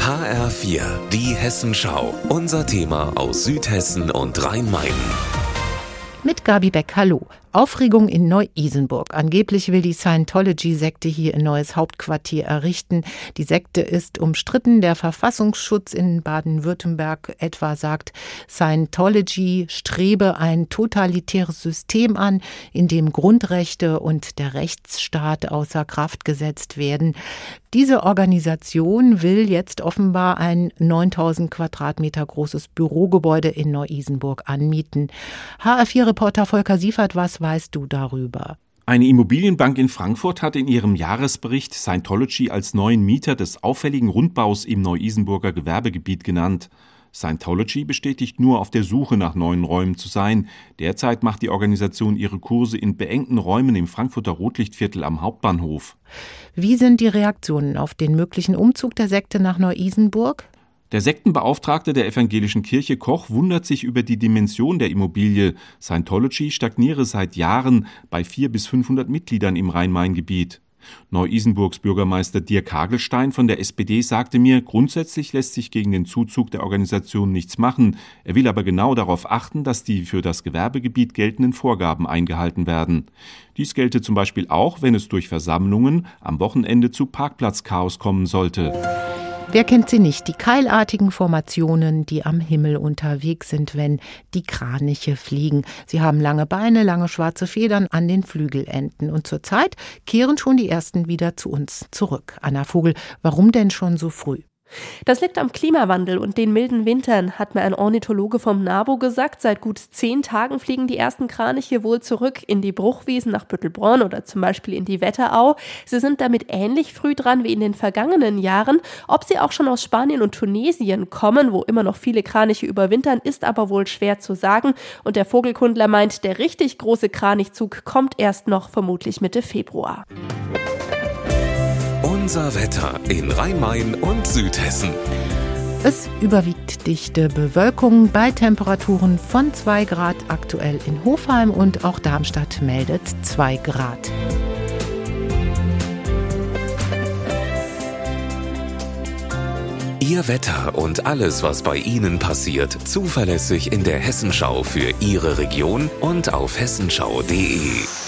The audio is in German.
HR4, die Hessenschau. Unser Thema aus Südhessen und Rhein-Main. Mit Gabi Beck, hallo. Aufregung in Neu-Isenburg. Angeblich will die Scientology-Sekte hier ein neues Hauptquartier errichten. Die Sekte ist umstritten. Der Verfassungsschutz in Baden-Württemberg etwa sagt, Scientology strebe ein totalitäres System an, in dem Grundrechte und der Rechtsstaat außer Kraft gesetzt werden. Diese Organisation will jetzt offenbar ein 9000 Quadratmeter großes Bürogebäude in Neu-Isenburg anmieten. HR4-Reporter Volker Siefert, was weißt du darüber? Eine Immobilienbank in Frankfurt hat in ihrem Jahresbericht Scientology als neuen Mieter des auffälligen Rundbaus im Neu-Isenburger Gewerbegebiet genannt. Scientology bestätigt nur auf der Suche nach neuen Räumen zu sein. Derzeit macht die Organisation ihre Kurse in beengten Räumen im Frankfurter Rotlichtviertel am Hauptbahnhof. Wie sind die Reaktionen auf den möglichen Umzug der Sekte nach Neu-Isenburg? Der Sektenbeauftragte der evangelischen Kirche Koch wundert sich über die Dimension der Immobilie. Scientology stagniere seit Jahren bei 400 bis 500 Mitgliedern im Rhein-Main-Gebiet. Neu-Isenburgs Bürgermeister Dirk Hagelstein von der SPD sagte mir, grundsätzlich lässt sich gegen den Zuzug der Organisation nichts machen. Er will aber genau darauf achten, dass die für das Gewerbegebiet geltenden Vorgaben eingehalten werden. Dies gelte zum Beispiel auch, wenn es durch Versammlungen am Wochenende zu Parkplatzchaos kommen sollte. Wer kennt sie nicht? Die keilartigen Formationen, die am Himmel unterwegs sind, wenn die Kraniche fliegen. Sie haben lange Beine, lange schwarze Federn an den Flügelenden. Und zurzeit kehren schon die ersten wieder zu uns zurück. Anna Vogel, warum denn schon so früh? Das liegt am Klimawandel und den milden Wintern, hat mir ein Ornithologe vom NABO gesagt. Seit gut zehn Tagen fliegen die ersten Kraniche wohl zurück in die Bruchwiesen nach Büttelbronn oder zum Beispiel in die Wetterau. Sie sind damit ähnlich früh dran wie in den vergangenen Jahren. Ob sie auch schon aus Spanien und Tunesien kommen, wo immer noch viele Kraniche überwintern, ist aber wohl schwer zu sagen. Und der Vogelkundler meint, der richtig große Kranichzug kommt erst noch vermutlich Mitte Februar. Unser Wetter in Rhein-Main und Südhessen. Es überwiegt dichte Bewölkung bei Temperaturen von 2 Grad aktuell in Hofheim und auch Darmstadt meldet 2 Grad. Ihr Wetter und alles, was bei Ihnen passiert, zuverlässig in der Hessenschau für Ihre Region und auf hessenschau.de.